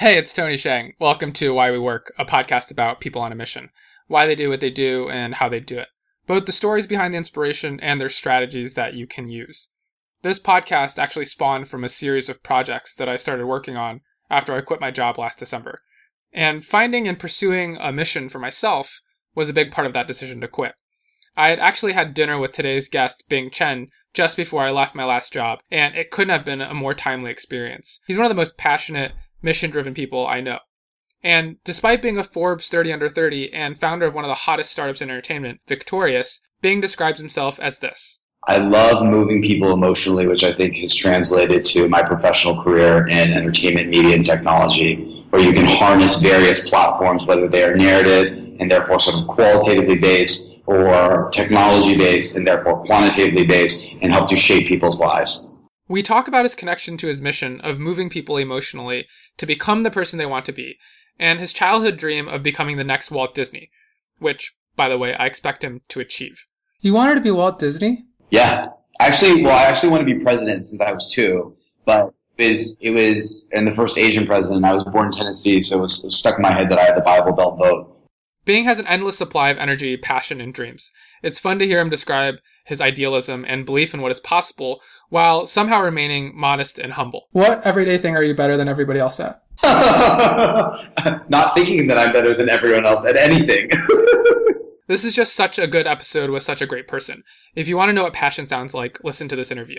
Hey, it's Tony Sheng. Welcome to Why We Work, a podcast about people on a mission, why they do what they do, and how they do it, both the stories behind the inspiration and their strategies that you can use. This podcast actually spawned from a series of projects that I started working on after I quit my job last December. And finding and pursuing a mission for myself was a big part of that decision to quit. I had actually had dinner with today's guest, Bing Chen, just before I left my last job, and it couldn't have been a more timely experience. He's one of the most passionate, mission driven people I know. And despite being a Forbes 30 under 30 and founder of one of the hottest startups in entertainment, Victorious, Bing describes himself as this. I love moving people emotionally, which I think has translated to my professional career in entertainment, media, and technology, where you can harness various platforms, whether they are narrative and therefore sort of qualitatively based, or technology based and therefore quantitatively based, and help to shape people's lives. We talk about his connection to his mission of moving people emotionally to become the person they want to be, and his childhood dream of becoming the next Walt Disney, which, by the way, I expect him to achieve. You wanted to be Walt Disney? Yeah. Actually, well, I actually want to be president since I was two, but it was, it was and the first Asian president. I was born in Tennessee, so it was, it was stuck in my head that I had the Bible Belt vote. Bing has an endless supply of energy, passion, and dreams. It's fun to hear him describe his idealism and belief in what is possible while somehow remaining modest and humble. What everyday thing are you better than everybody else at? Not thinking that I'm better than everyone else at anything. this is just such a good episode with such a great person. If you want to know what passion sounds like, listen to this interview.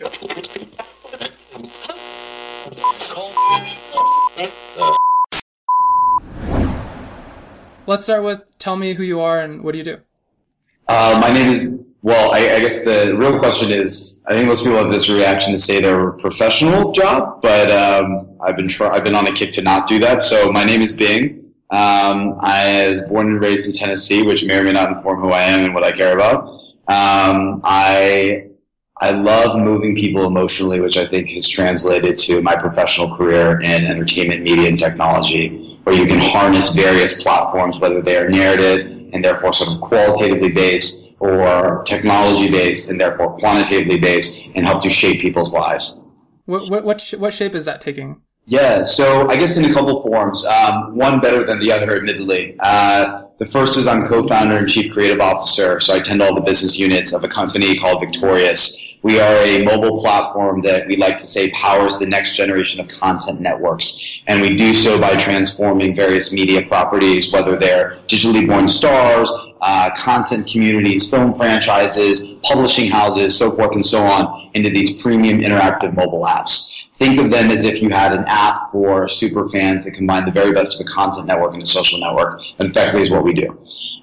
Let's start with tell me who you are and what do you do? Uh, my name is, well, I, I, guess the real question is, I think most people have this reaction to say they're a professional job, but um, I've been try- I've been on a kick to not do that. So my name is Bing. Um, I was born and raised in Tennessee, which may or may not inform who I am and what I care about. Um, I I love moving people emotionally, which I think has translated to my professional career in entertainment, media, and technology, where you can harness various platforms, whether they are narrative and therefore sort of qualitatively based or technology based and therefore quantitatively based and help to shape people's lives. What, what, what, sh- what shape is that taking? Yeah, so I guess in a couple forms. Um, one better than the other, admittedly. Uh, the first is I'm co-founder and chief creative officer, so I tend all the business units of a company called Victorious. We are a mobile platform that we like to say powers the next generation of content networks. And we do so by transforming various media properties, whether they're digitally born stars, uh, content communities, film franchises, publishing houses, so forth and so on, into these premium interactive mobile apps. Think of them as if you had an app for super fans that combine the very best of a content network and a social network. And effectively is what we do.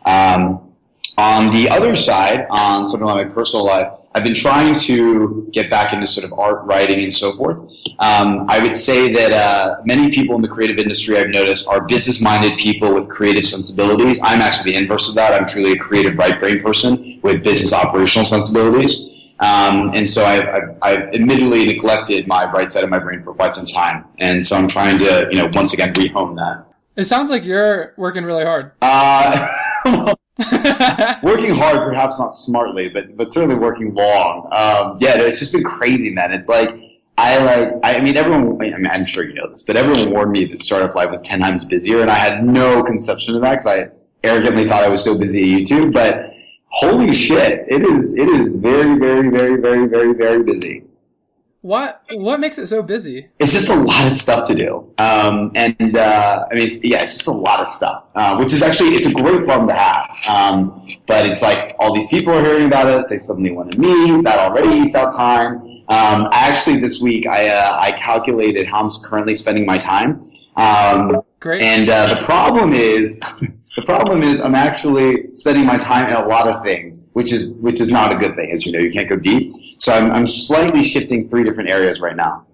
Um, on the other side, on sort of my personal life, I've been trying to get back into sort of art, writing, and so forth. Um, I would say that uh, many people in the creative industry I've noticed are business-minded people with creative sensibilities. I'm actually the inverse of that. I'm truly a creative right brain person with business operational sensibilities. Um, and so I've, I've, I've, admittedly neglected my right side of my brain for quite some time. And so I'm trying to, you know, once again, rehome that. It sounds like you're working really hard. Uh, working hard, perhaps not smartly, but but certainly working long. Um, yeah, it's just been crazy, man. It's like I like. I mean, everyone. I mean, I'm sure you know this, but everyone warned me that startup life was ten times busier, and I had no conception of that because I arrogantly thought I was so busy at YouTube. But holy shit, it is. It is very, very, very, very, very, very busy. What what makes it so busy? It's just a lot of stuff to do, um, and uh, I mean, it's, yeah, it's just a lot of stuff, uh, which is actually it's a great problem to have. Um, but it's like all these people are hearing about us; they suddenly want to meet. That already eats out time. Um, actually, this week I uh, I calculated how I'm currently spending my time. Um, great. And uh, the problem is. The problem is I'm actually spending my time in a lot of things, which is which is not a good thing. As you know, you can't go deep. So I'm, I'm slightly shifting three different areas right now.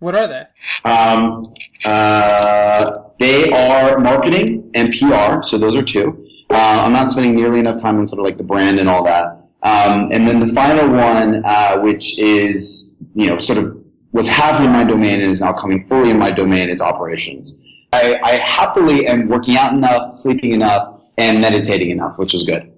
What are they? Um, uh, they are marketing and PR. So those are two. Uh, I'm not spending nearly enough time on sort of like the brand and all that. Um, and then the final one, uh, which is you know sort of was half in my domain and is now coming fully in my domain, is operations. I, I happily am working out enough, sleeping enough, and meditating enough, which is good.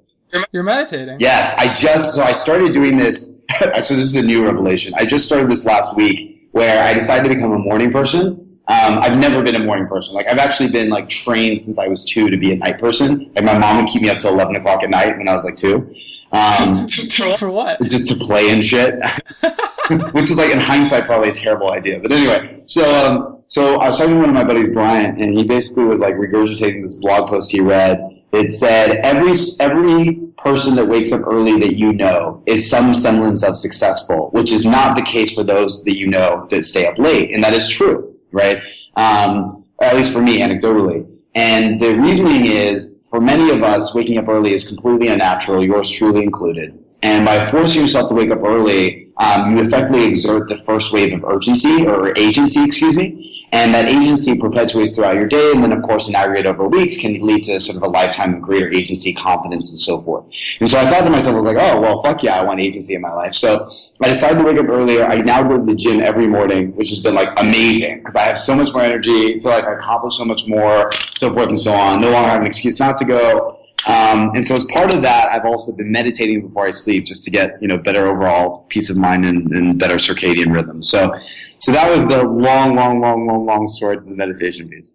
You're meditating. Yes, I just so I started doing this. Actually, this is a new revelation. I just started this last week, where I decided to become a morning person. Um, I've never been a morning person. Like I've actually been like trained since I was two to be a night person. Like my mom would keep me up till eleven o'clock at night when I was like two. Um, for, for what? Just to play and shit. Which is like in hindsight probably a terrible idea. But anyway, so um, so I was talking to one of my buddies, Brian, and he basically was like regurgitating this blog post he read. It said every every person that wakes up early that you know is some semblance of successful, which is not the case for those that you know that stay up late, and that is true, right? Um, at least for me, anecdotally. And the reasoning is, for many of us, waking up early is completely unnatural, yours truly included. And by forcing yourself to wake up early, um, you effectively exert the first wave of urgency or agency, excuse me. And that agency perpetuates throughout your day, and then, of course, in aggregate over weeks, can lead to sort of a lifetime of greater agency, confidence, and so forth. And so I thought to myself, I was like, oh, well, fuck yeah, I want agency in my life. So I decided to wake up earlier. I now go to the gym every morning, which has been like amazing because I have so much more energy, feel like I accomplish so much more, so forth and so on. No longer have an excuse not to go. Um, and so as part of that, I've also been meditating before I sleep just to get, you know, better overall peace of mind and, and better circadian rhythm. So, so that was the long, long, long, long, long story to the meditation piece.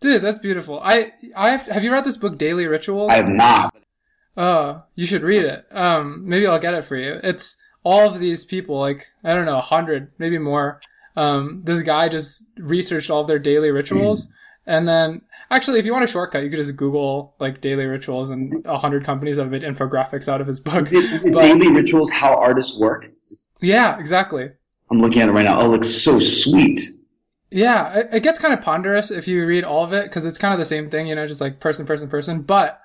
Dude, that's beautiful. I, I have, have you read this book, Daily Rituals? I have not. Oh, you should read it. Um, maybe I'll get it for you. It's all of these people, like, I don't know, a hundred, maybe more. Um, this guy just researched all of their daily rituals. Mm-hmm. And then Actually, if you want a shortcut, you could just Google like daily rituals, and a hundred companies have made infographics out of his book. Is it, is it but, daily rituals? How artists work? Yeah, exactly. I'm looking at it right now. Oh, it looks so sweet. Yeah, it, it gets kind of ponderous if you read all of it because it's kind of the same thing, you know, just like person, person, person. But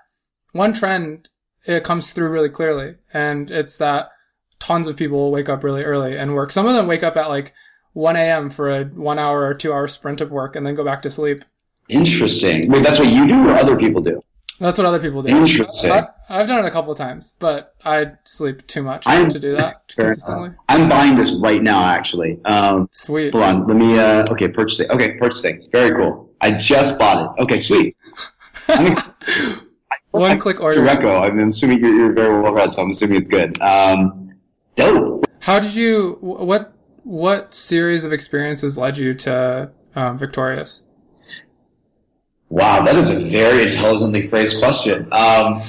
one trend it comes through really clearly, and it's that tons of people wake up really early and work. Some of them wake up at like 1 a.m. for a one hour or two hour sprint of work and then go back to sleep. Interesting. Wait, that's what you do or other people do? That's what other people do. Interesting. I, have done it a couple of times, but I sleep too much I'm, to do that consistently. I'm buying this right now, actually. Um, sweet. Hold on. Let me, uh, okay, purchasing. Okay, purchasing. Very cool. I just bought it. Okay, sweet. Ex- One click order. Reco. I'm assuming you're, you're, very well read, so I'm assuming it's good. Um, dope. How did you, what, what series of experiences led you to um, Victorious? Wow, that is a very intelligently phrased question. Um,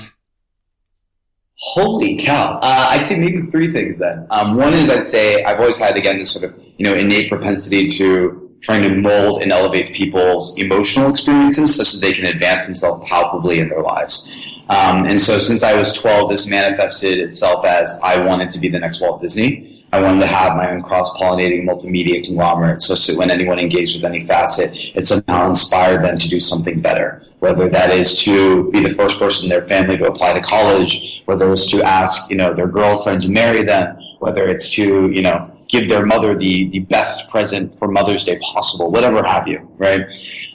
holy cow! Uh, I'd say maybe three things then. Um, one is I'd say I've always had again this sort of you know innate propensity to trying to mold and elevate people's emotional experiences such that they can advance themselves palpably in their lives. Um, and so since I was 12, this manifested itself as I wanted to be the next Walt Disney. I wanted to have my own cross-pollinating multimedia conglomerate such that when anyone engaged with any facet, it somehow inspired them to do something better. Whether that is to be the first person in their family to apply to college, whether it's to ask, you know, their girlfriend to marry them, whether it's to, you know, give their mother the, the best present for Mother's Day possible, whatever have you, right?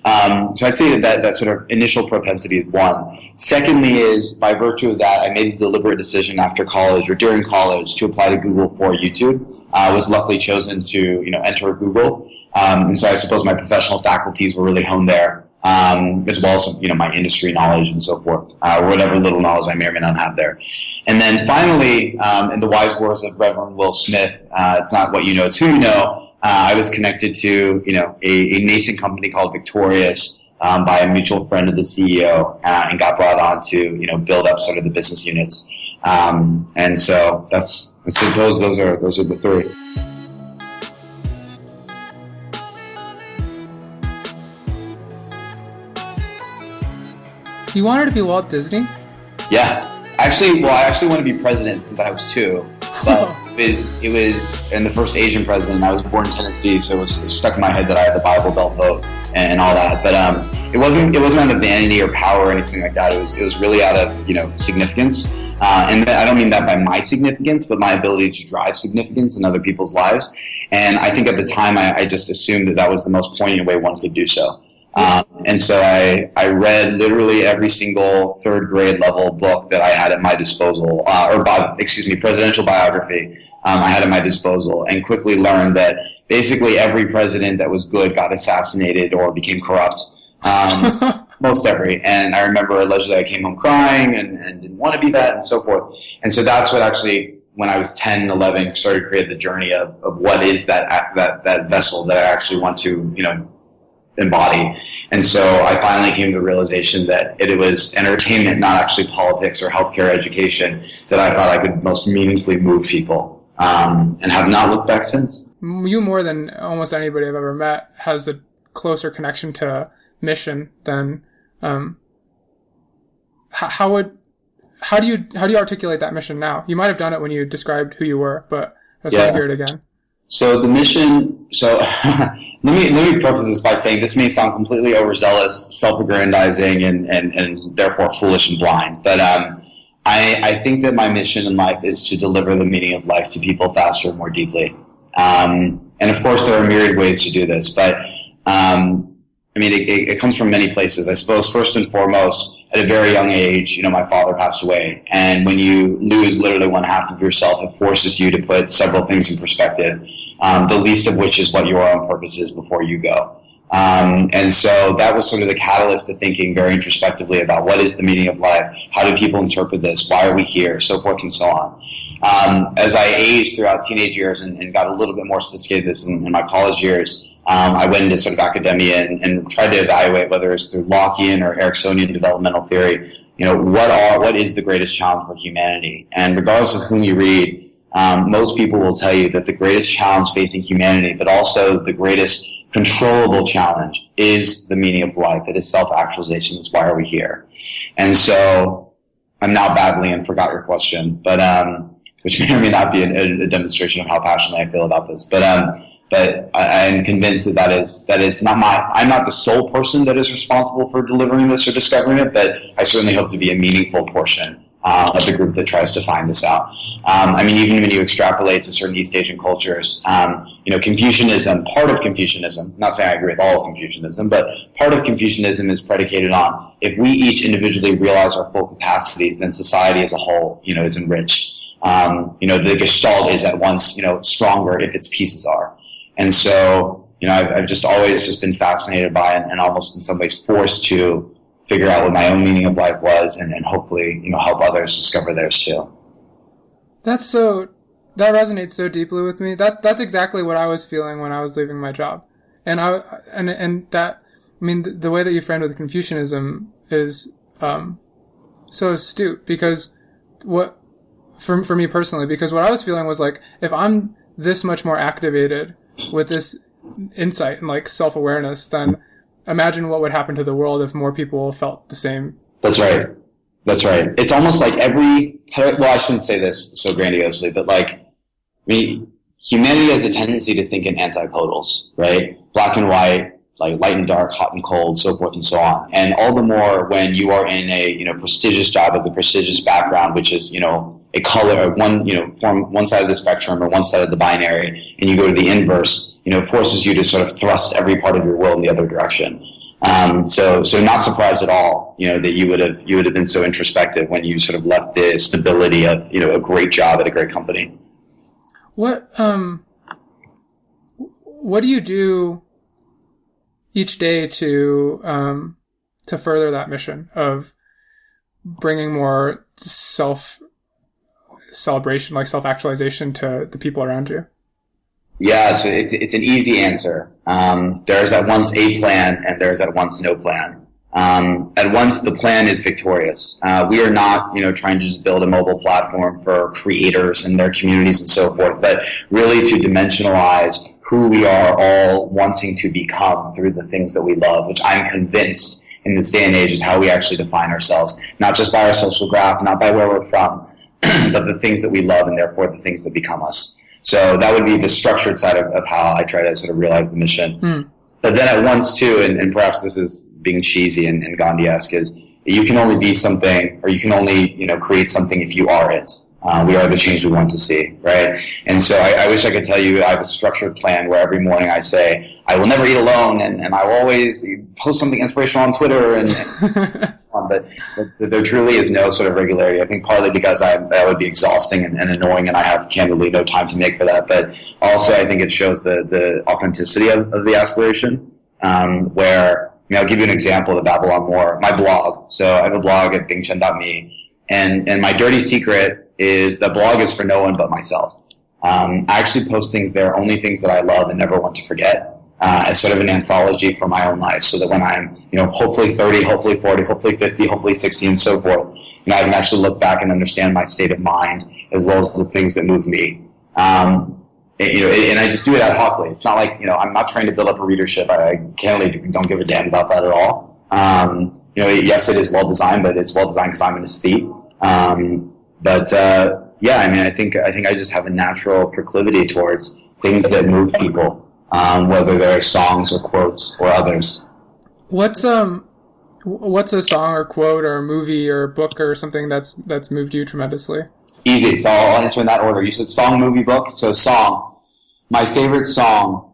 Um, so I'd say that, that that sort of initial propensity is one. Secondly is by virtue of that, I made a deliberate decision after college or during college to apply to Google for YouTube. I was luckily chosen to, you know, enter Google. Um, and so I suppose my professional faculties were really honed there um, as well as you know my industry knowledge and so forth, uh, whatever little knowledge I may or may not have there. And then finally, um, in the wise words of Reverend Will Smith, uh, it's not what you know, it's who you know. Uh, I was connected to you know a, a nascent company called Victorious. Um, by a mutual friend of the CEO, uh, and got brought on to you know build up sort of the business units, um, and so that's I suppose those are those are the three. You wanted to be Walt Disney? Yeah. Actually, well, I actually want to be president since I was two. But it was, it was, and the first Asian president. I was born in Tennessee, so it was, it was stuck in my head that I had the Bible Belt vote and, and all that. But um, it wasn't, it wasn't out of vanity or power or anything like that. It was, it was really out of, you know, significance. Uh, and I don't mean that by my significance, but my ability to drive significance in other people's lives. And I think at the time, I, I just assumed that that was the most poignant way one could do so. Um, and so I, I read literally every single third grade level book that I had at my disposal, uh, or bi- excuse me, presidential biography um, I had at my disposal, and quickly learned that basically every president that was good got assassinated or became corrupt. Um, most every. And I remember allegedly I came home crying and, and didn't want to be that and so forth. And so that's what actually when I was 10, 11, started to create the journey of, of what is that, that, that vessel that I actually want to, you know, embody. And so I finally came to the realization that it was entertainment, not actually politics or healthcare education, that I thought I could most meaningfully move people. Um, and have not looked back since. You more than almost anybody I've ever met has a closer connection to mission than um, how would how do you how do you articulate that mission now? You might have done it when you described who you were, but I just yeah. want to hear it again. So the mission. So let me let me preface this by saying this may sound completely overzealous, self-aggrandizing, and and, and therefore foolish and blind. But um, I I think that my mission in life is to deliver the meaning of life to people faster and more deeply. Um, and of course, there are myriad ways to do this, but um, I mean, it, it, it comes from many places. I suppose first and foremost, at a very young age, you know, my father passed away. And when you lose literally one half of yourself, it forces you to put several things in perspective. Um, the least of which is what your own purpose is before you go. Um, and so that was sort of the catalyst to thinking very introspectively about what is the meaning of life? How do people interpret this? Why are we here? So forth and so on. Um, as I aged throughout teenage years and, and, got a little bit more sophisticated this in, in my college years, um, I went into sort of academia and, and, tried to evaluate whether it's through Lockean or Eriksonian developmental theory, you know, what are what is the greatest challenge for humanity? And regardless of whom you read, um, most people will tell you that the greatest challenge facing humanity, but also the greatest controllable challenge, is the meaning of life. It is self-actualization. That's why are we here? And so, I'm now babbling and forgot your question, but um, which may or may not be a, a, demonstration of how passionately I feel about this, but um but I, am convinced that that is that is not my. I'm not the sole person that is responsible for delivering this or discovering it, but I certainly hope to be a meaningful portion uh, of the group that tries to find this out. Um, I mean, even when you extrapolate to certain East Asian cultures, um, you know, Confucianism, part of Confucianism, not saying I agree with all of Confucianism, but part of Confucianism is predicated on if we each individually realize our full capacities, then society as a whole, you know, is enriched. Um, you know, the gestalt is at once, you know, stronger if its pieces are. And so, you know, I've, I've just always just been fascinated by it and almost in some ways forced to figure out what my own meaning of life was and, and hopefully, you know, help others discover theirs too. That's so, that resonates so deeply with me. That, that's exactly what I was feeling when I was leaving my job. And I, and, and that, I mean, the, the way that you framed with Confucianism is, um, so astute because what, for, for me personally, because what I was feeling was like, if I'm this much more activated with this insight and like self awareness, then imagine what would happen to the world if more people felt the same. That's right. That's right. It's almost like every, well, I shouldn't say this so grandiosely, but like, I mean, humanity has a tendency to think in antipodals, right? Black and white, like light and dark, hot and cold, so forth and so on. And all the more when you are in a, you know, prestigious job with a prestigious background, which is, you know, a color, one, you know, form one side of the spectrum or one side of the binary, and you go to the inverse, you know, forces you to sort of thrust every part of your will in the other direction. Um, so, so not surprised at all, you know, that you would have, you would have been so introspective when you sort of left the stability of, you know, a great job at a great company. What, um, what do you do each day to, um, to further that mission of bringing more self celebration, like self actualization to the people around you? Yeah, so it's, it's an easy answer. Um, there's at once a plan and there's at once no plan. Um, at once the plan is victorious. Uh, we are not, you know, trying to just build a mobile platform for creators and their communities and so forth, but really to dimensionalize who we are all wanting to become through the things that we love, which I'm convinced in this day and age is how we actually define ourselves, not just by our social graph, not by where we're from, but the things that we love and therefore the things that become us. So that would be the structured side of, of how I try to sort of realize the mission. Mm. But then at once too, and, and perhaps this is being cheesy and, and Gandhi-esque, is you can only be something or you can only, you know, create something if you are it. Uh, we are the change we want to see, right? And so I, I, wish I could tell you I have a structured plan where every morning I say, I will never eat alone and, and I will always post something inspirational on Twitter and, but, there truly is no sort of regularity. I think partly because I, that would be exhausting and, and, annoying and I have candidly no time to make for that. But also I think it shows the, the authenticity of, of the aspiration, um, where, I mean, I'll give you an example of the Babylon More. My blog. So I have a blog at bingchen.me and, and my dirty secret is the blog is for no one but myself. Um, I actually post things there, only things that I love and never want to forget. Uh, as sort of an anthology for my own life, so that when I'm, you know, hopefully 30, hopefully 40, hopefully 50, hopefully 60, and so forth, you know, I can actually look back and understand my state of mind as well as the things that move me. Um, and, you know, and I just do it ad hocly. It's not like you know, I'm not trying to build up a readership. I, can't, I candidly don't give a damn about that at all. Um, you know, yes, it is well designed, but it's well designed because I'm an aesthete. Um, but uh, yeah, I mean, I think I think I just have a natural proclivity towards things that move people, um, whether they're songs or quotes or others. What's um, what's a song or quote or a movie or a book or something that's that's moved you tremendously? Easy. So I'll answer in that order. You said song, movie, book. So song. My favorite song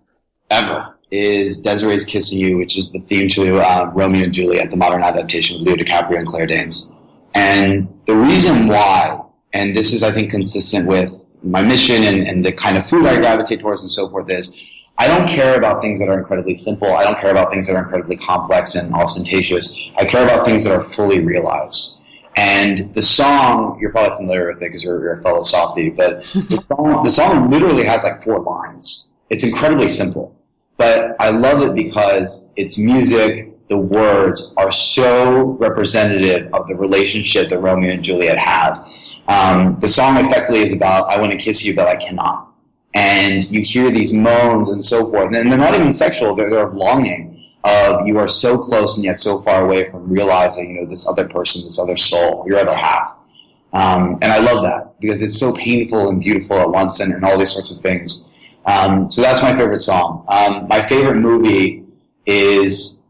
ever is Des'ree's Kissing You, which is the theme to uh, Romeo and Juliet, the modern adaptation with Leo DiCaprio and Claire Danes. And the reason why, and this is, I think, consistent with my mission and, and the kind of food I gravitate towards and so forth is, I don't care about things that are incredibly simple. I don't care about things that are incredibly complex and ostentatious. I care about things that are fully realized. And the song, you're probably familiar with it because you're, you're, a fellow softie, but the song, the song literally has like four lines. It's incredibly simple, but I love it because it's music. The words are so representative of the relationship that Romeo and Juliet had. Um, the song effectively is about, I want to kiss you, but I cannot. And you hear these moans and so forth. And they're not even sexual, they're, they're of longing of you are so close and yet so far away from realizing, you know, this other person, this other soul, your other half. Um, and I love that because it's so painful and beautiful at once and, and all these sorts of things. Um, so that's my favorite song. Um, my favorite movie is,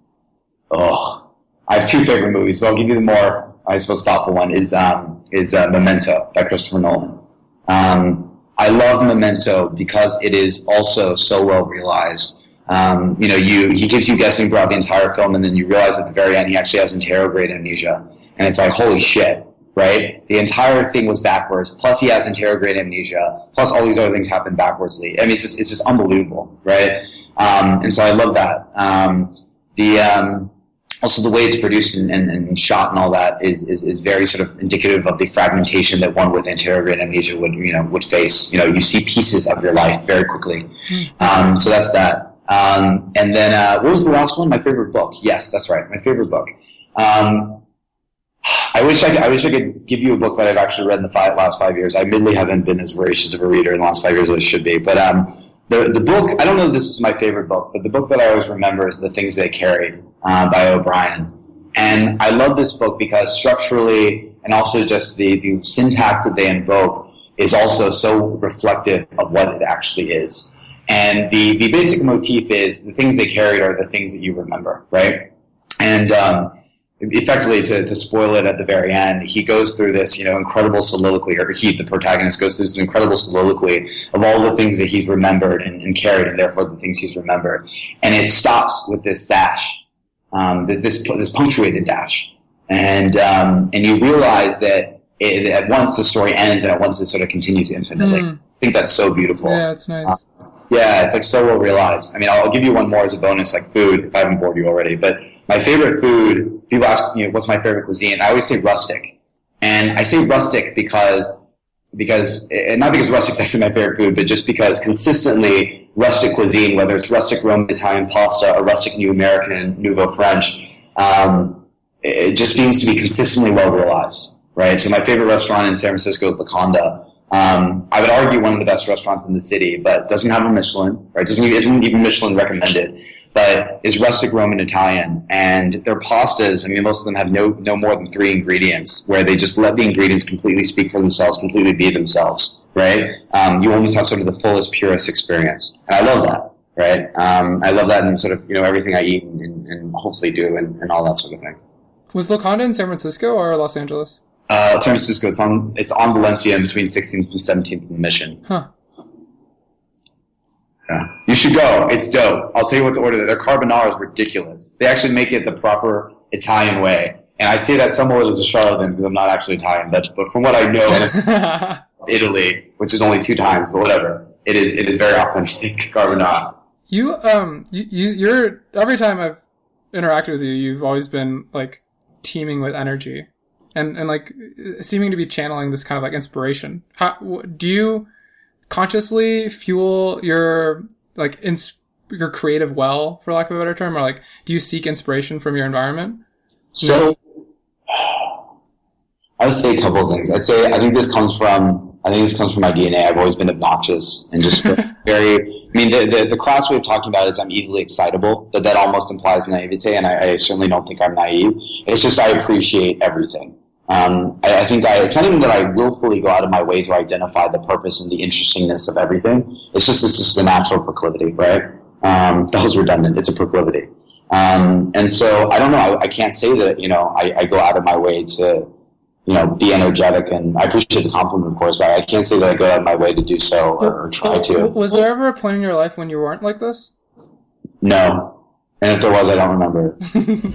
oh, I have two favorite movies, but I'll give you the more, I suppose, thoughtful one is, um, is uh, Memento by Christopher Nolan. I love Memento because it is also so well realized um, you know, you he gives you guessing throughout the entire film, and then you realize at the very end he actually has anterograde amnesia, and it's like holy shit, right? The entire thing was backwards. Plus he has anterograde amnesia. Plus all these other things happen backwardsly. I mean, it's just it's just unbelievable, right? Um, and so I love that. Um, the um, also the way it's produced and, and, and, shot and all that is, is, is very sort of indicative of the fragmentation that one with anterograde amnesia would you know would face. You know, you see pieces of your life very quickly. Hmm. Um, so that's that. Um, and then, uh, what was the last one? My favorite book. Yes, that's right. My favorite book. Um, I wish I, could, I wish I could give you a book that I've actually read in the five, last five years. I admittedly haven't been as voracious of a reader in the last five years as I should be. But um, the the book, I don't know if this is my favorite book, but the book that I always remember is The Things They Carried uh, by O'Brien. And I love this book because structurally and also just the, the syntax that they invoke is also so reflective of what it actually is. And the, the basic motif is the things they carried are the things that you remember, right? And um, effectively, to, to spoil it at the very end, he goes through this, you know, incredible soliloquy, or he, the protagonist, goes through this incredible soliloquy of all the things that he's remembered and, and carried, and therefore the things he's remembered. And it stops with this dash, um, this this punctuated dash, and um, and you realize that it, at once the story ends and at once it sort of continues infinitely. Mm. I think that's so beautiful. Yeah, it's nice. Uh, yeah, it's like so well realized. I mean, I'll, I'll, give you one more as a bonus, like food, if I haven't bored you already. But my favorite food, people ask, you know, what's my favorite cuisine? I always say rustic. And I say rustic because, because, and not because rustic is actually my favorite food, but just because consistently rustic cuisine, whether it's rustic Roman Italian pasta or rustic New American, Nouveau French, um, it just seems to be consistently well realized, right? So my favorite restaurant in San Francisco is Locanda. Um, I would argue one of the best restaurants in the city, but doesn't have a Michelin, right? Doesn't isn't even Michelin recommended, but is rustic Roman Italian, and their pastas. I mean, most of them have no no more than three ingredients, where they just let the ingredients completely speak for themselves, completely be themselves, right? Um, you almost have sort of the fullest, purest experience, and I love that, right? Um, I love that in sort of you know everything I eat and, and hopefully do and, and all that sort of thing. Was Locanda in San Francisco or Los Angeles? Uh, San Francisco. It's on it's on Valencia in between 16th and 17th Mission. Huh. Yeah. You should go. It's dope. I'll tell you what to order. Their carbonara is ridiculous. They actually make it the proper Italian way. And I say that somewhat as a charlatan because I'm not actually Italian, but, but from what I know Italy, which is only two times, but whatever, it is it is very authentic carbonara. You um you, you're every time I've interacted with you, you've always been like teeming with energy and and like seeming to be channeling this kind of like inspiration. How do you consciously fuel your like ins- your creative well, for lack of a better term, or like do you seek inspiration from your environment? So I would say a couple of things. I'd say I think this comes from I think this comes from my DNA. I've always been obnoxious and just very. I mean, the, the the class way of talking about it is I'm easily excitable, but that almost implies naivete, and I, I certainly don't think I'm naive. It's just I appreciate everything. Um, I, I, think I, it's not even that I willfully go out of my way to identify the purpose and the interestingness of everything. It's just it's just a natural proclivity, right? Um, that was redundant. It's a proclivity. Um, and so I don't know. I, I, can't say that you know I, I, go out of my way to you know be energetic, and I appreciate the compliment, of course, but I can't say that I go out of my way to do so or, or try to. Was there ever a point in your life when you weren't like this? No, and if there was, I don't remember.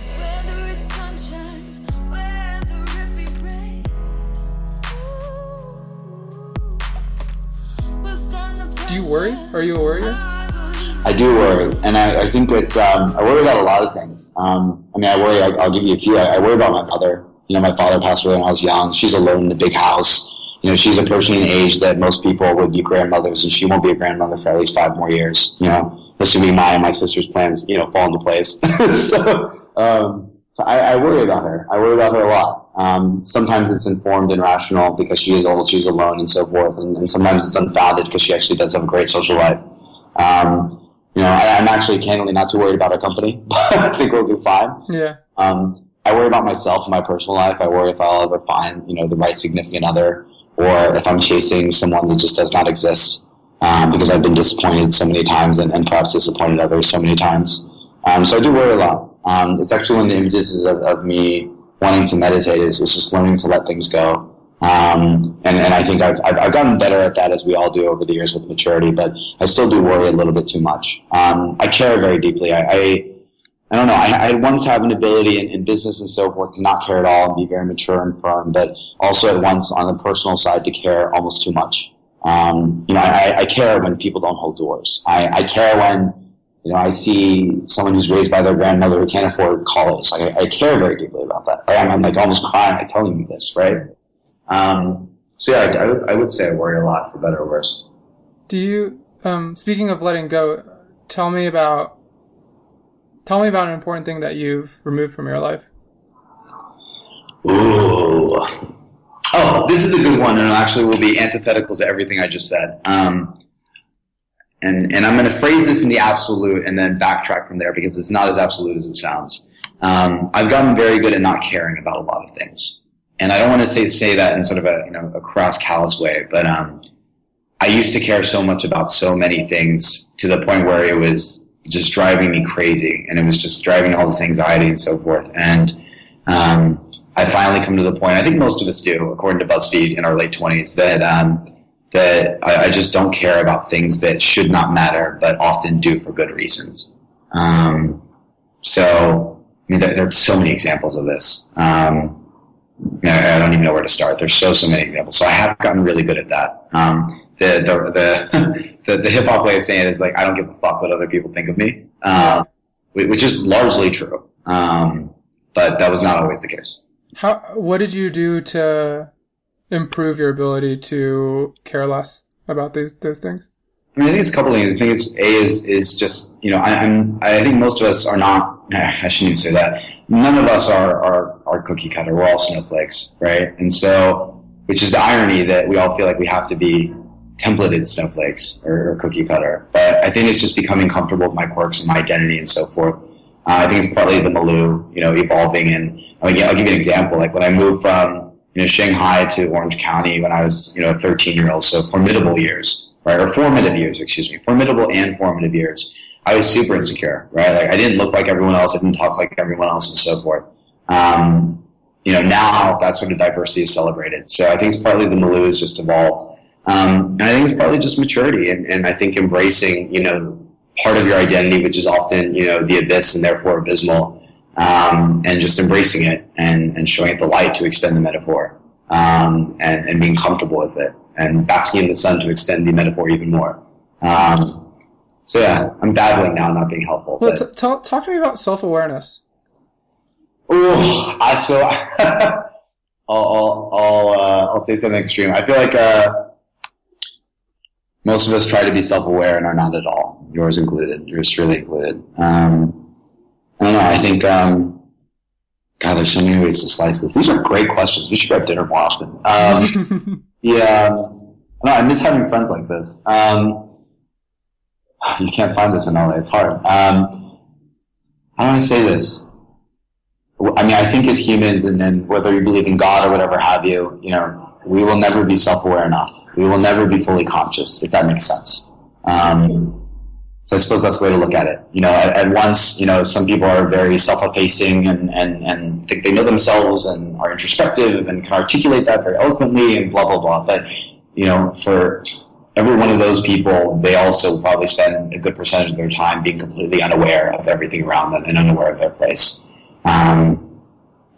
Do you worry? Are you a worrier? I do worry, and I, I think it's. Um, I worry about a lot of things. Um, I mean, I worry. I'll, I'll give you a few. I, I, worry about my mother. You know, my father passed away when I was young. She's alone in the big house. You know, she's approaching an age that most people would be grandmothers, and she won't be a grandmother for at least five more years. You know, assuming my and my sister's plans, you know, fall into place. so, um, so I, I, worry about her. I worry about her a lot. Um, sometimes it's informed and rational because she is old, she's alone, and so forth. And, and sometimes it's unfounded because she actually does have a great social life. Um, you know, I, am actually candidly not too worried about our company. I think we'll do fine. Yeah. Um, I worry about myself and my personal life. I worry if I'll ever find, you know, the right significant other, or if I'm chasing someone that just does not exist. Um, because I've been disappointed so many times, and, and perhaps disappointed others so many times. Um, so I do worry a lot. Um, it's actually one of the images of, of me wanting to meditate is, is just learning to let things go. Um, and, and I think I've, I've, I've, gotten better at that as we all do over the years with maturity, but I still do worry a little bit too much. Um, I care very deeply. I, I, I don't know. I, I once have an ability in, in, business and so forth to not care at all and be very mature and firm, but also at once on the personal side to care almost too much. Um, you know, I, I care when people don't hold doors. I, I care when you know, I see someone who's raised by their grandmother who can't afford college. Like, I, care very deeply about that. I'm, I'm, like almost crying like telling you this, right? Um, so yeah, I, I, would, I would say I worry a lot for better or worse. Do you, um, speaking of letting go, tell me about, tell me about an important thing that you've removed from your life. Ooh. Oh, this is a good one, and it actually will be antithetical to everything I just said. Um, and, and I'm going to phrase this in the absolute and then backtrack from there because it's not as absolute as it sounds. Um, I've gotten very good at not caring about a lot of things. And I don't want to say, say that in sort of a, you know, a cross callous way, but, um, I used to care so much about so many things to the point where it was just driving me crazy and it was just driving all this anxiety and so forth. And, um, I finally come to the point, I think most of us do, according to BuzzFeed in our late twenties, that, um, that I, I, just don't care about things that should not matter, but often do for good reasons. Um, so, I mean, there, there, are so many examples of this. Um, I don't even know where to start. There's so, so many examples. So I have gotten really good at that. Um, the, the, the, the, the hip hop way of saying it is like, I don't give a fuck what other people think of me. Um, which is largely true. Um, but that was not always the case. How, what did you do to improve your ability to care less about these those things? I mean, I think it's a couple of things. I think it's a is is just you know I, am I think most of us are not. I shouldn't even say that. None of us are are are cookie cutter. We're all snowflakes, right? And so, which is the irony that we all feel like we have to be templated snowflakes or, or cookie cutter. But I think it's just becoming comfortable with my quirks and my identity and so forth. Uh, I think it's partly the milieu, you know, evolving. And I mean, I'll give you an example. Like when I moved from you know, Shanghai to Orange County when I was, you know, a 13 year old. So formidable years, right? Or formative years, excuse me. Formidable and formative years. I was super insecure, right? Like I didn't look like everyone else. I didn't talk like everyone else and so forth. Um, you know, now that sort of diversity is celebrated. So I think it's partly the milieu has just evolved. Um, and I think it's partly just maturity and, and I think embracing, you know, part of your identity, which is often, you know, the abyss and therefore abysmal um, and just embracing it and, and showing it the light to extend the metaphor um, and, and being comfortable with it and basking in the sun to extend the metaphor even more. Um, so yeah, I'm dabbling now, not being helpful. Well, t- talk, talk to me about self awareness. Oh, I so I'll I'll I'll, uh, I'll say something extreme. I feel like uh, most of us try to be self aware and are not at all yours included, yours truly included. Um, I don't know. I think, um, God, there's so many ways to slice this. These are great questions. We should have dinner more often. Um, yeah, no, I miss having friends like this. Um, you can't find this in LA. It's hard. Um, how do I say this? I mean, I think as humans, and, and whether you believe in God or whatever have you, you know, we will never be self-aware enough. We will never be fully conscious, if that makes sense. Um, so I suppose that's the way to look at it. You know, at, at, once, you know, some people are very self-effacing and, and, and think they know themselves and are introspective and can articulate that very eloquently and blah, blah, blah. But, you know, for every one of those people, they also probably spend a good percentage of their time being completely unaware of everything around them and unaware of their place. Um,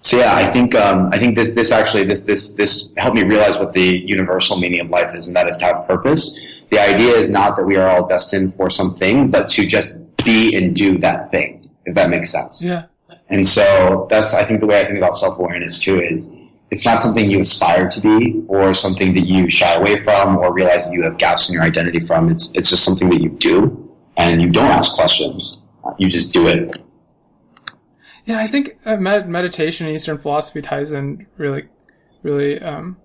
so yeah, I think um, I think this this actually this this this helped me realize what the universal meaning of life is, and that is to have purpose. The idea is not that we are all destined for something, but to just be and do that thing, if that makes sense. Yeah. And so that's I think the way I think about self awareness too is it's not something you aspire to be or something that you shy away from or realize that you have gaps in your identity from. It's it's just something that you do and you don't ask questions. You just do it yeah, I think uh, med- meditation and Eastern philosophy ties in really, really um,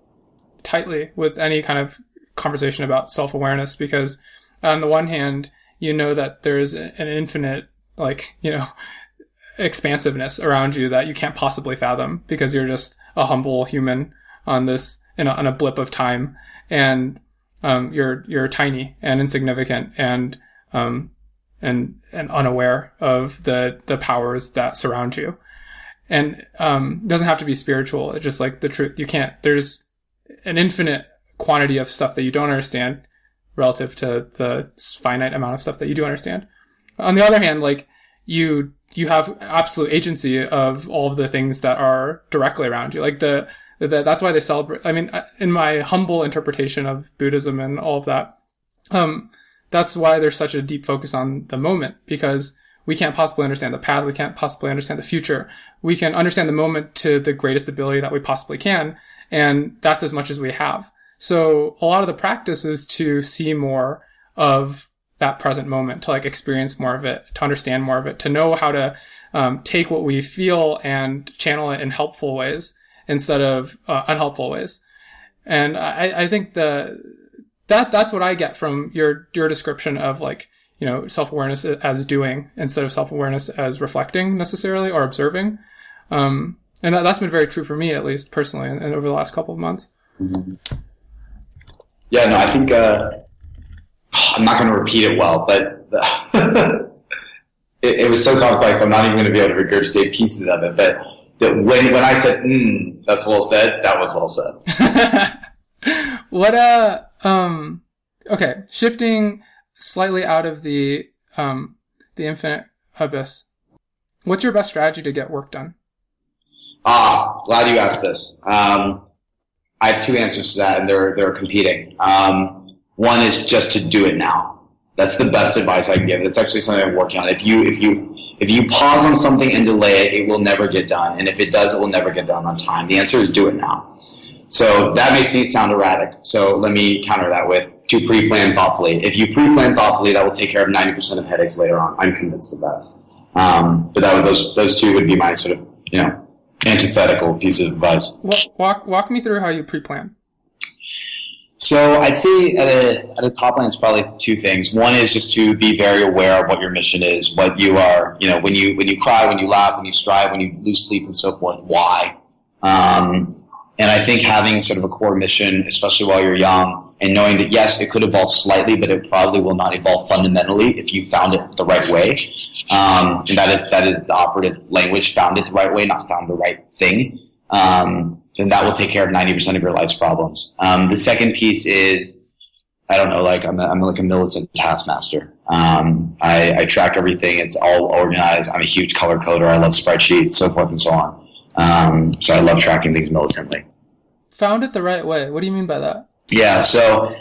tightly with any kind of conversation about self awareness because, on the one hand, you know that there's an infinite, like, you know, expansiveness around you that you can't possibly fathom because you're just a humble human on this, in a, on a blip of time. And um, you're, you're tiny and insignificant. And um, and and unaware of the the powers that surround you. And um doesn't have to be spiritual. It's just like the truth. You can't there's an infinite quantity of stuff that you don't understand relative to the finite amount of stuff that you do understand. On the other hand like you you have absolute agency of all of the things that are directly around you. Like the, the that's why they celebrate i mean in my humble interpretation of buddhism and all of that um that's why there's such a deep focus on the moment because we can't possibly understand the past. We can't possibly understand the future. We can understand the moment to the greatest ability that we possibly can. And that's as much as we have. So a lot of the practice is to see more of that present moment, to like experience more of it, to understand more of it, to know how to um, take what we feel and channel it in helpful ways instead of uh, unhelpful ways. And I, I think the that that's what I get from your your description of like you know self awareness as doing instead of self awareness as reflecting necessarily or observing, um, and that, that's been very true for me at least personally, and, and over the last couple of months. Mm-hmm. Yeah, no, I think uh, I'm not going to repeat it well, but it, it, was so complex. I'm not even going to be able to regurgitate pieces of it. But when when I said mm, "that's well said," that was well said. what uh um, okay, shifting slightly out of the um, the infinite abyss. What's your best strategy to get work done? Ah, glad you asked this. Um, I have two answers to that, and they're they're competing. Um, one is just to do it now. That's the best advice I can give. That's actually something I'm working on. If you if you if you pause on something and delay it, it will never get done. And if it does, it will never get done on time. The answer is do it now. So that makes me sound erratic. So let me counter that with to pre-plan thoughtfully. If you pre-plan thoughtfully, that will take care of 90% of headaches later on. I'm convinced of that. Um, but that would, those, those two would be my sort of, you know, antithetical piece of advice. Walk, walk me through how you pre-plan. So I'd say at a, at a top line, it's probably two things. One is just to be very aware of what your mission is, what you are, you know, when you, when you cry, when you laugh, when you strive, when you lose sleep and so forth, why? Um, and I think having sort of a core mission, especially while you're young, and knowing that yes, it could evolve slightly, but it probably will not evolve fundamentally if you found it the right way. Um, and that is that is the operative language: found it the right way, not found the right thing. Um, then that will take care of ninety percent of your life's problems. Um, the second piece is, I don't know, like I'm, a, I'm like a militant taskmaster. Um, I, I track everything; it's all organized. I'm a huge color coder. I love spreadsheets, so forth and so on. Um, so I love tracking things militantly. Found it the right way. What do you mean by that? Yeah. So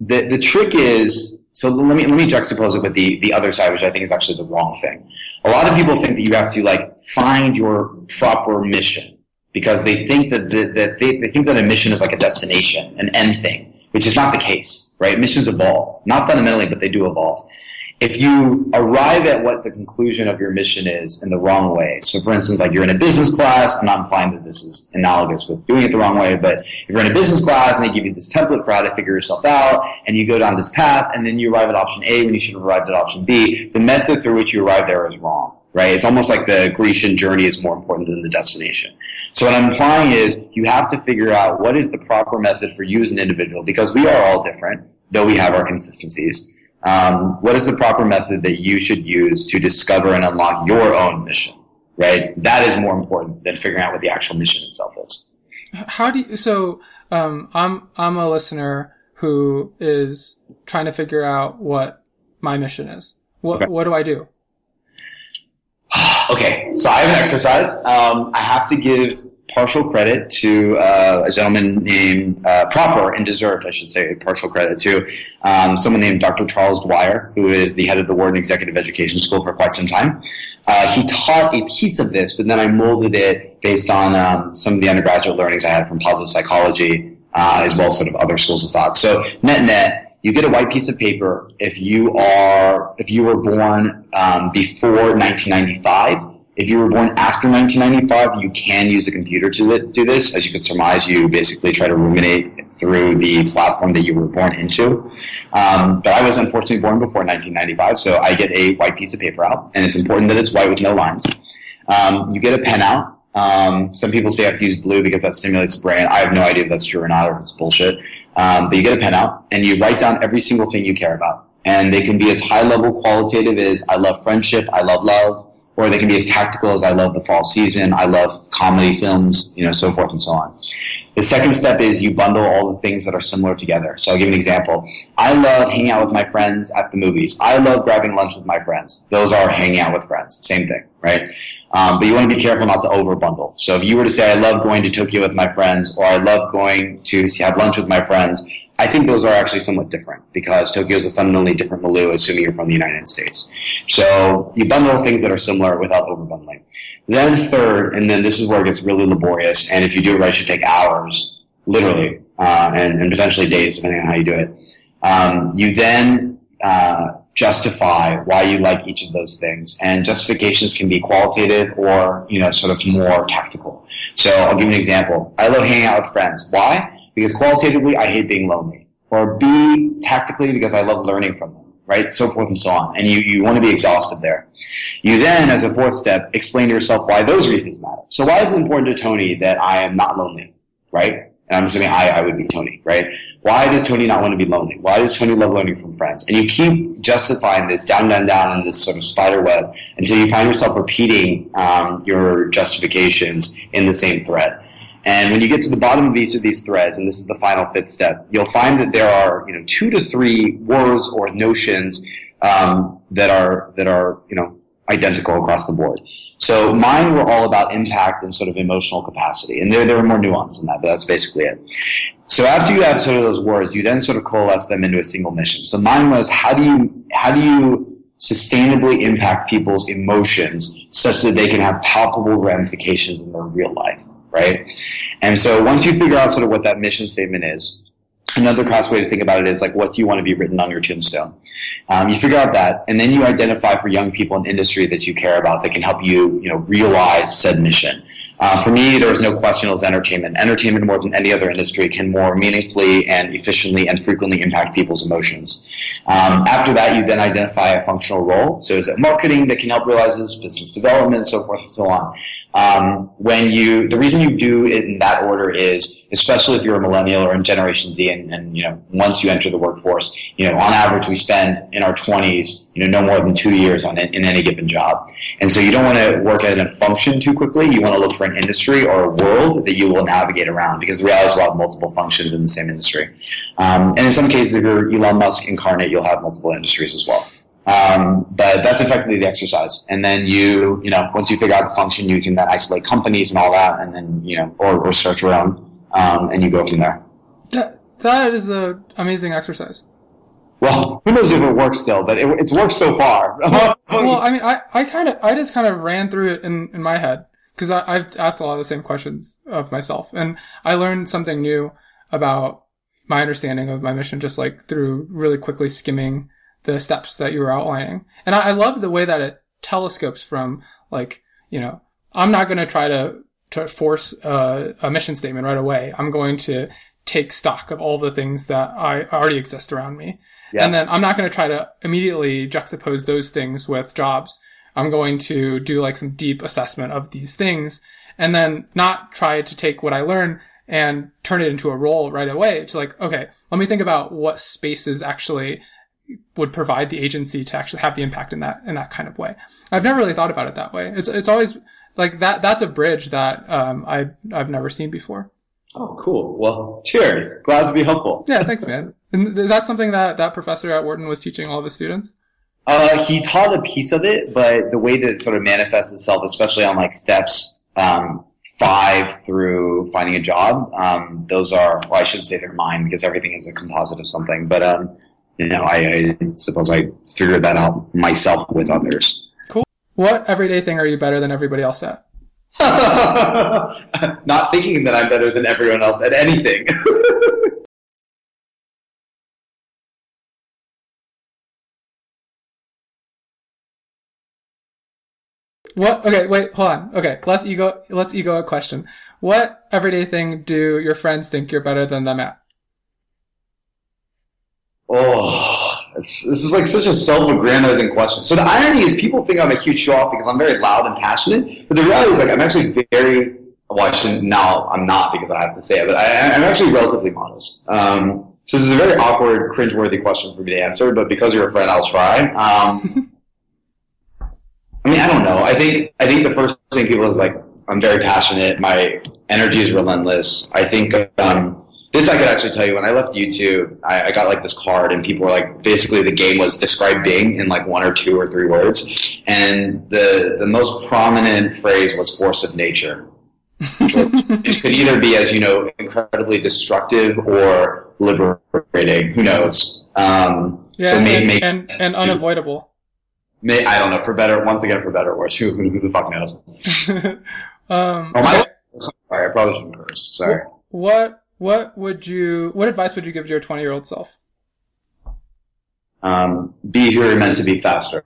the the trick is so let me let me juxtapose it with the the other side, which I think is actually the wrong thing. A lot of people think that you have to like find your proper mission because they think that the, that they, they think that a mission is like a destination, an end thing, which is not the case, right? Missions evolve, not fundamentally, but they do evolve. If you arrive at what the conclusion of your mission is in the wrong way, so for instance, like you're in a business class, I'm not implying that this is analogous with doing it the wrong way, but if you're in a business class and they give you this template for how to figure yourself out, and you go down this path, and then you arrive at option A when you should have arrived at option B, the method through which you arrive there is wrong. Right? It's almost like the Grecian journey is more important than the destination. So what I'm implying is you have to figure out what is the proper method for you as an individual, because we are all different, though we have our consistencies um, what is the proper method that you should use to discover and unlock your own mission? Right? That is more important than figuring out what the actual mission itself is. How do you, so, um, I'm, I'm a listener who is trying to figure out what my mission is. What, okay. what do I do? okay. So I have an exercise. Um, I have to give partial credit to uh, a gentleman named uh, proper and deserved, I should say, partial credit to um, someone named Dr. Charles Dwyer, who is the head of the Wharton Executive Education School for quite some time. Uh, he taught a piece of this, but then I molded it based on um, some of the undergraduate learnings I had from positive psychology, uh, as well as sort of other schools of thought. So net net, you get a white piece of paper if you are if you were born um, before 1995 if you were born after 1995, you can use a computer to do this. As you could surmise, you basically try to ruminate through the platform that you were born into. Um, but I was unfortunately born before 1995, so I get a white piece of paper out, and it's important that it's white with no lines. Um, you get a pen out. Um, some people say I have to use blue because that stimulates the brain. I have no idea if that's true or not, or if it's bullshit. Um, but you get a pen out, and you write down every single thing you care about. And they can be as high level qualitative as I love friendship, I love love, or they can be as tactical as I love the fall season, I love comedy films, you know, so forth and so on. The second step is you bundle all the things that are similar together. So I'll give you an example. I love hanging out with my friends at the movies. I love grabbing lunch with my friends. Those are hanging out with friends. Same thing, right? Um, but you want to be careful not to over bundle. So if you were to say, I love going to Tokyo with my friends, or I love going to have lunch with my friends, I think those are actually somewhat different because Tokyo is a fundamentally different milieu, assuming you're from the United States. So you bundle things that are similar without overbundling. Then third, and then this is where it gets really laborious, and if you do it right, it should take hours, literally, uh, and, and, potentially days, depending on how you do it. Um, you then uh, justify why you like each of those things, and justifications can be qualitative or you know sort of more tactical. So I'll give you an example. I love hanging out with friends. Why? Because qualitatively I hate being lonely. Or B, tactically because I love learning from them, right? So forth and so on. And you, you want to be exhausted there. You then, as a fourth step, explain to yourself why those reasons matter. So why is it important to Tony that I am not lonely, right? And I'm assuming I, I would be Tony, right? Why does Tony not want to be lonely? Why does Tony love learning from friends? And you keep justifying this down, down, down in this sort of spider web until you find yourself repeating um, your justifications in the same thread. And when you get to the bottom of each of these threads, and this is the final fifth step, you'll find that there are, you know, two to three words or notions um, that are that are, you know, identical across the board. So mine were all about impact and sort of emotional capacity, and there there are more nuance in that, but that's basically it. So after you have sort of those words, you then sort of coalesce them into a single mission. So mine was how do you how do you sustainably impact people's emotions such that they can have palpable ramifications in their real life right? And so once you figure out sort of what that mission statement is, another cross way to think about it is like, what do you want to be written on your tombstone? Um, you figure out that, and then you identify for young people in industry that you care about that can help you, you know, realize said mission. Uh, for me, there was no question it was entertainment. Entertainment, more than any other industry, can more meaningfully and efficiently and frequently impact people's emotions. Um, after that, you then identify a functional role. So is it marketing that can help realize this, business development, so forth and so on. Um, when you, the reason you do it in that order is, especially if you're a millennial or in Generation Z, and, and you know, once you enter the workforce, you know, on average, we spend in our 20s, you know, no more than two years on it, in any given job, and so you don't want to work at a function too quickly. You want to look for an industry or a world that you will navigate around, because the reality is we'll have multiple functions in the same industry, um, and in some cases, if you're Elon Musk incarnate, you'll have multiple industries as well. Um, but that's effectively the exercise. And then you, you know, once you figure out the function, you can then isolate companies and all that, and then you know, or, or start your own, um, and you go from there. That that is an amazing exercise. Well, who knows if it works still, but it, it's worked so far. well, I mean, I, I kind of, I just kind of ran through it in, in my head because I've asked a lot of the same questions of myself, and I learned something new about my understanding of my mission just like through really quickly skimming the steps that you were outlining. And I, I love the way that it telescopes from like, you know, I'm not going to try to, to force a, a mission statement right away. I'm going to take stock of all the things that I already exist around me. Yeah. And then I'm not going to try to immediately juxtapose those things with jobs. I'm going to do like some deep assessment of these things and then not try to take what I learn and turn it into a role right away. It's like, okay, let me think about what spaces actually would provide the agency to actually have the impact in that in that kind of way. I've never really thought about it that way. It's it's always like that. That's a bridge that um, I I've never seen before. Oh, cool. Well, cheers. Glad to be helpful. Yeah, thanks, man. And that's something that that professor at Wharton was teaching all of his students. Uh, he taught a piece of it, but the way that it sort of manifests itself, especially on like steps um, five through finding a job, um, those are well, I shouldn't say they're mine because everything is a composite of something. But um, you know, I, I suppose I figured that out myself with others. What everyday thing are you better than everybody else at? Not thinking that I'm better than everyone else at anything. What? Okay, wait, hold on. Okay, let's ego. Let's ego a question. What everyday thing do your friends think you're better than them at? Oh, this is like such a self-aggrandizing question. So the irony is, people think I'm a huge show-off because I'm very loud and passionate. But the reality is, like, I'm actually very. Well, I shouldn't. Now I'm not because I have to say it, but I, I'm actually relatively modest. Um, so this is a very awkward, cringe-worthy question for me to answer. But because you're a friend, I'll try. Um, I mean, I don't know. I think I think the first thing people is like, I'm very passionate. My energy is relentless. I think um, this I could actually tell you. When I left YouTube, I, I, got like this card, and people were like, basically, the game was describe Bing in like one or two or three words, and the the most prominent phrase was force of nature. it could either be, as you know, incredibly destructive or liberating. Who knows? Um, yeah, so and, and, and unavoidable. May, I don't know for better. Once again, for better or worse, who, who, who the fuck knows? um, oh, my, sorry, I probably shouldn't curse. Sorry. What what would you what advice would you give to your twenty year old self? Um, be who you're meant to be faster.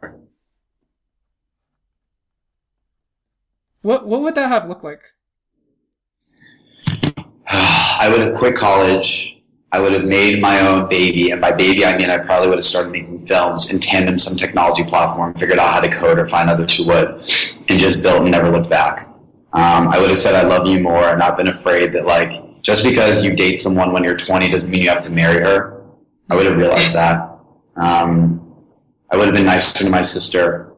What what would that have looked like? I would have quit college. I would have made my own baby, and by baby I mean I probably would have started making films in tandem some technology platform, figured out how to code or find others who would, and just built and never looked back. Um, I would have said I love you more and not been afraid that like just because you date someone when you're 20 doesn't mean you have to marry her. I would have realized that. Um, I would have been nicer to my sister.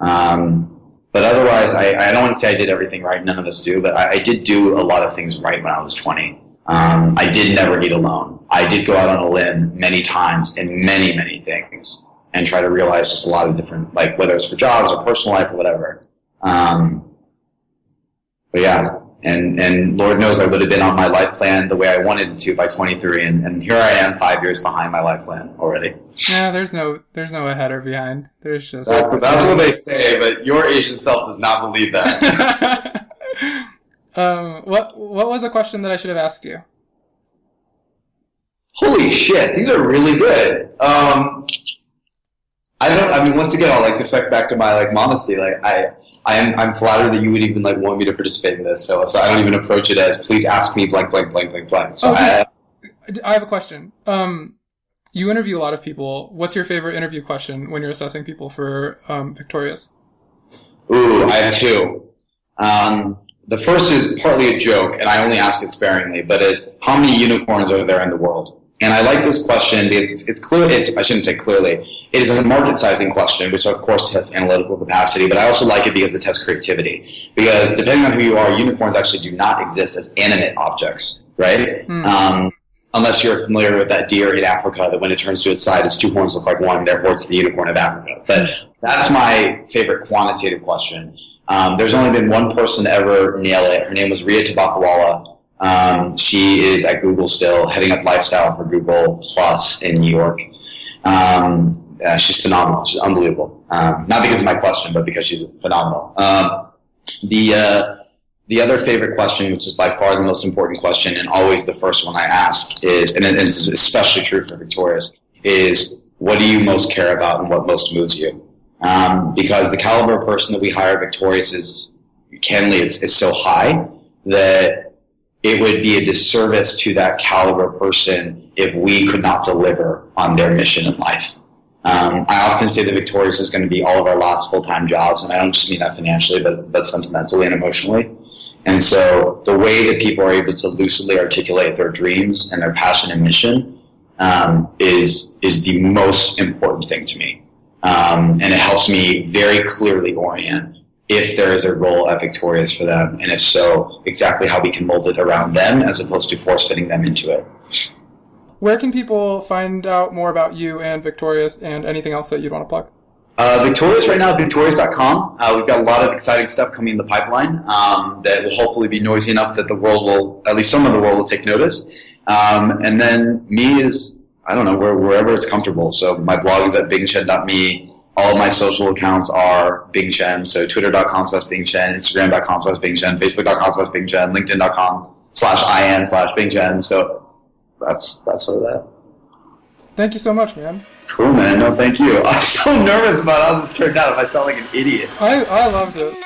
Um, but otherwise, I, I, don't want to say I did everything right. None of us do, but I, I did do a lot of things right when I was 20. Um, I did never eat alone. I did go out on a limb many times in many, many things and try to realize just a lot of different, like whether it's for jobs or personal life or whatever. Um, but yeah, and and Lord knows I would have been on my life plan the way I wanted to by 23, and, and here I am, five years behind my life plan already. Yeah, there's no there's no ahead or behind. There's just that's, that's what they say, but your Asian self does not believe that. Um, what what was a question that I should have asked you? Holy shit, these are really good. Um, I don't. I mean, once again, I'll like defect back to my like modesty. Like I, I am. I'm flattered that you would even like want me to participate in this. So, so I don't even approach it as please ask me blank blank blank blank blank. So okay. I, I have a question. Um, you interview a lot of people. What's your favorite interview question when you're assessing people for um, Victorious? Ooh, I have two. Um, the first is partly a joke, and I only ask it sparingly, but is how many unicorns are there in the world? And I like this question because it's, it's clear, it's, I shouldn't say clearly, it is a market sizing question, which of course tests analytical capacity, but I also like it because it tests creativity. Because depending on who you are, unicorns actually do not exist as animate objects, right? Mm. Um, unless you're familiar with that deer in Africa that when it turns to its side, its two horns look like one, therefore it's the unicorn of Africa. But that's my favorite quantitative question. Um, there's only been one person to ever nail it. Her name was Ria Tobaccowala. Um, she is at Google still, heading up lifestyle for Google Plus in New York. Um, uh, she's phenomenal. She's unbelievable. Um, not because of my question, but because she's phenomenal. Um, the uh, the other favorite question, which is by far the most important question, and always the first one I ask, is, and it's especially true for Victorious, is what do you most care about and what most moves you? Um, because the caliber of person that we hire at Victorious is, candidly, it's, it's so high that it would be a disservice to that caliber person if we could not deliver on their mission in life. Um, I often say that Victorious is going to be all of our last full-time jobs, and I don't just mean that financially, but, but sentimentally and emotionally. And so the way that people are able to lucidly articulate their dreams and their passion and mission um, is is the most important thing to me, um, and it helps me very clearly orient if there is a role at Victorious for them, and if so, exactly how we can mold it around them as opposed to force fitting them into it. Where can people find out more about you and Victorious and anything else that you'd want to plug? Uh, Victorious right now, victorious.com. Uh, we've got a lot of exciting stuff coming in the pipeline um, that will hopefully be noisy enough that the world will, at least some of the world will take notice. Um, and then me is, I don't know, where, wherever it's comfortable. So my blog is at bingchen.me. All of my social accounts are Bing Chen. So twitter.com slash Bing Chen, instagram.com slash Bing Chen, facebook.com slash Bing Chen, linkedin.com slash in slash Bing Chen. So that's, that's sort of that. Thank you so much, man. Cool, man. No, thank you. I'm so nervous about how this turned out. If I sound like an idiot. I, I loved it.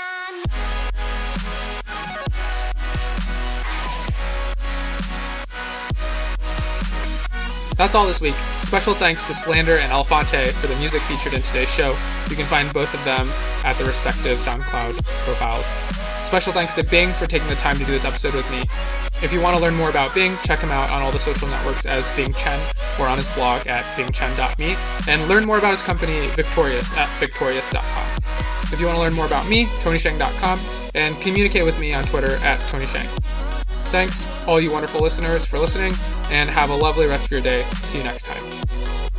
That's all this week. Special thanks to Slander and Elephante for the music featured in today's show. You can find both of them at their respective SoundCloud profiles. Special thanks to Bing for taking the time to do this episode with me. If you want to learn more about Bing, check him out on all the social networks as Bing Chen or on his blog at bingchen.me and learn more about his company Victorious at victorious.com. If you want to learn more about me, tonysheng.com and communicate with me on Twitter at tonysheng. Thanks, all you wonderful listeners, for listening, and have a lovely rest of your day. See you next time.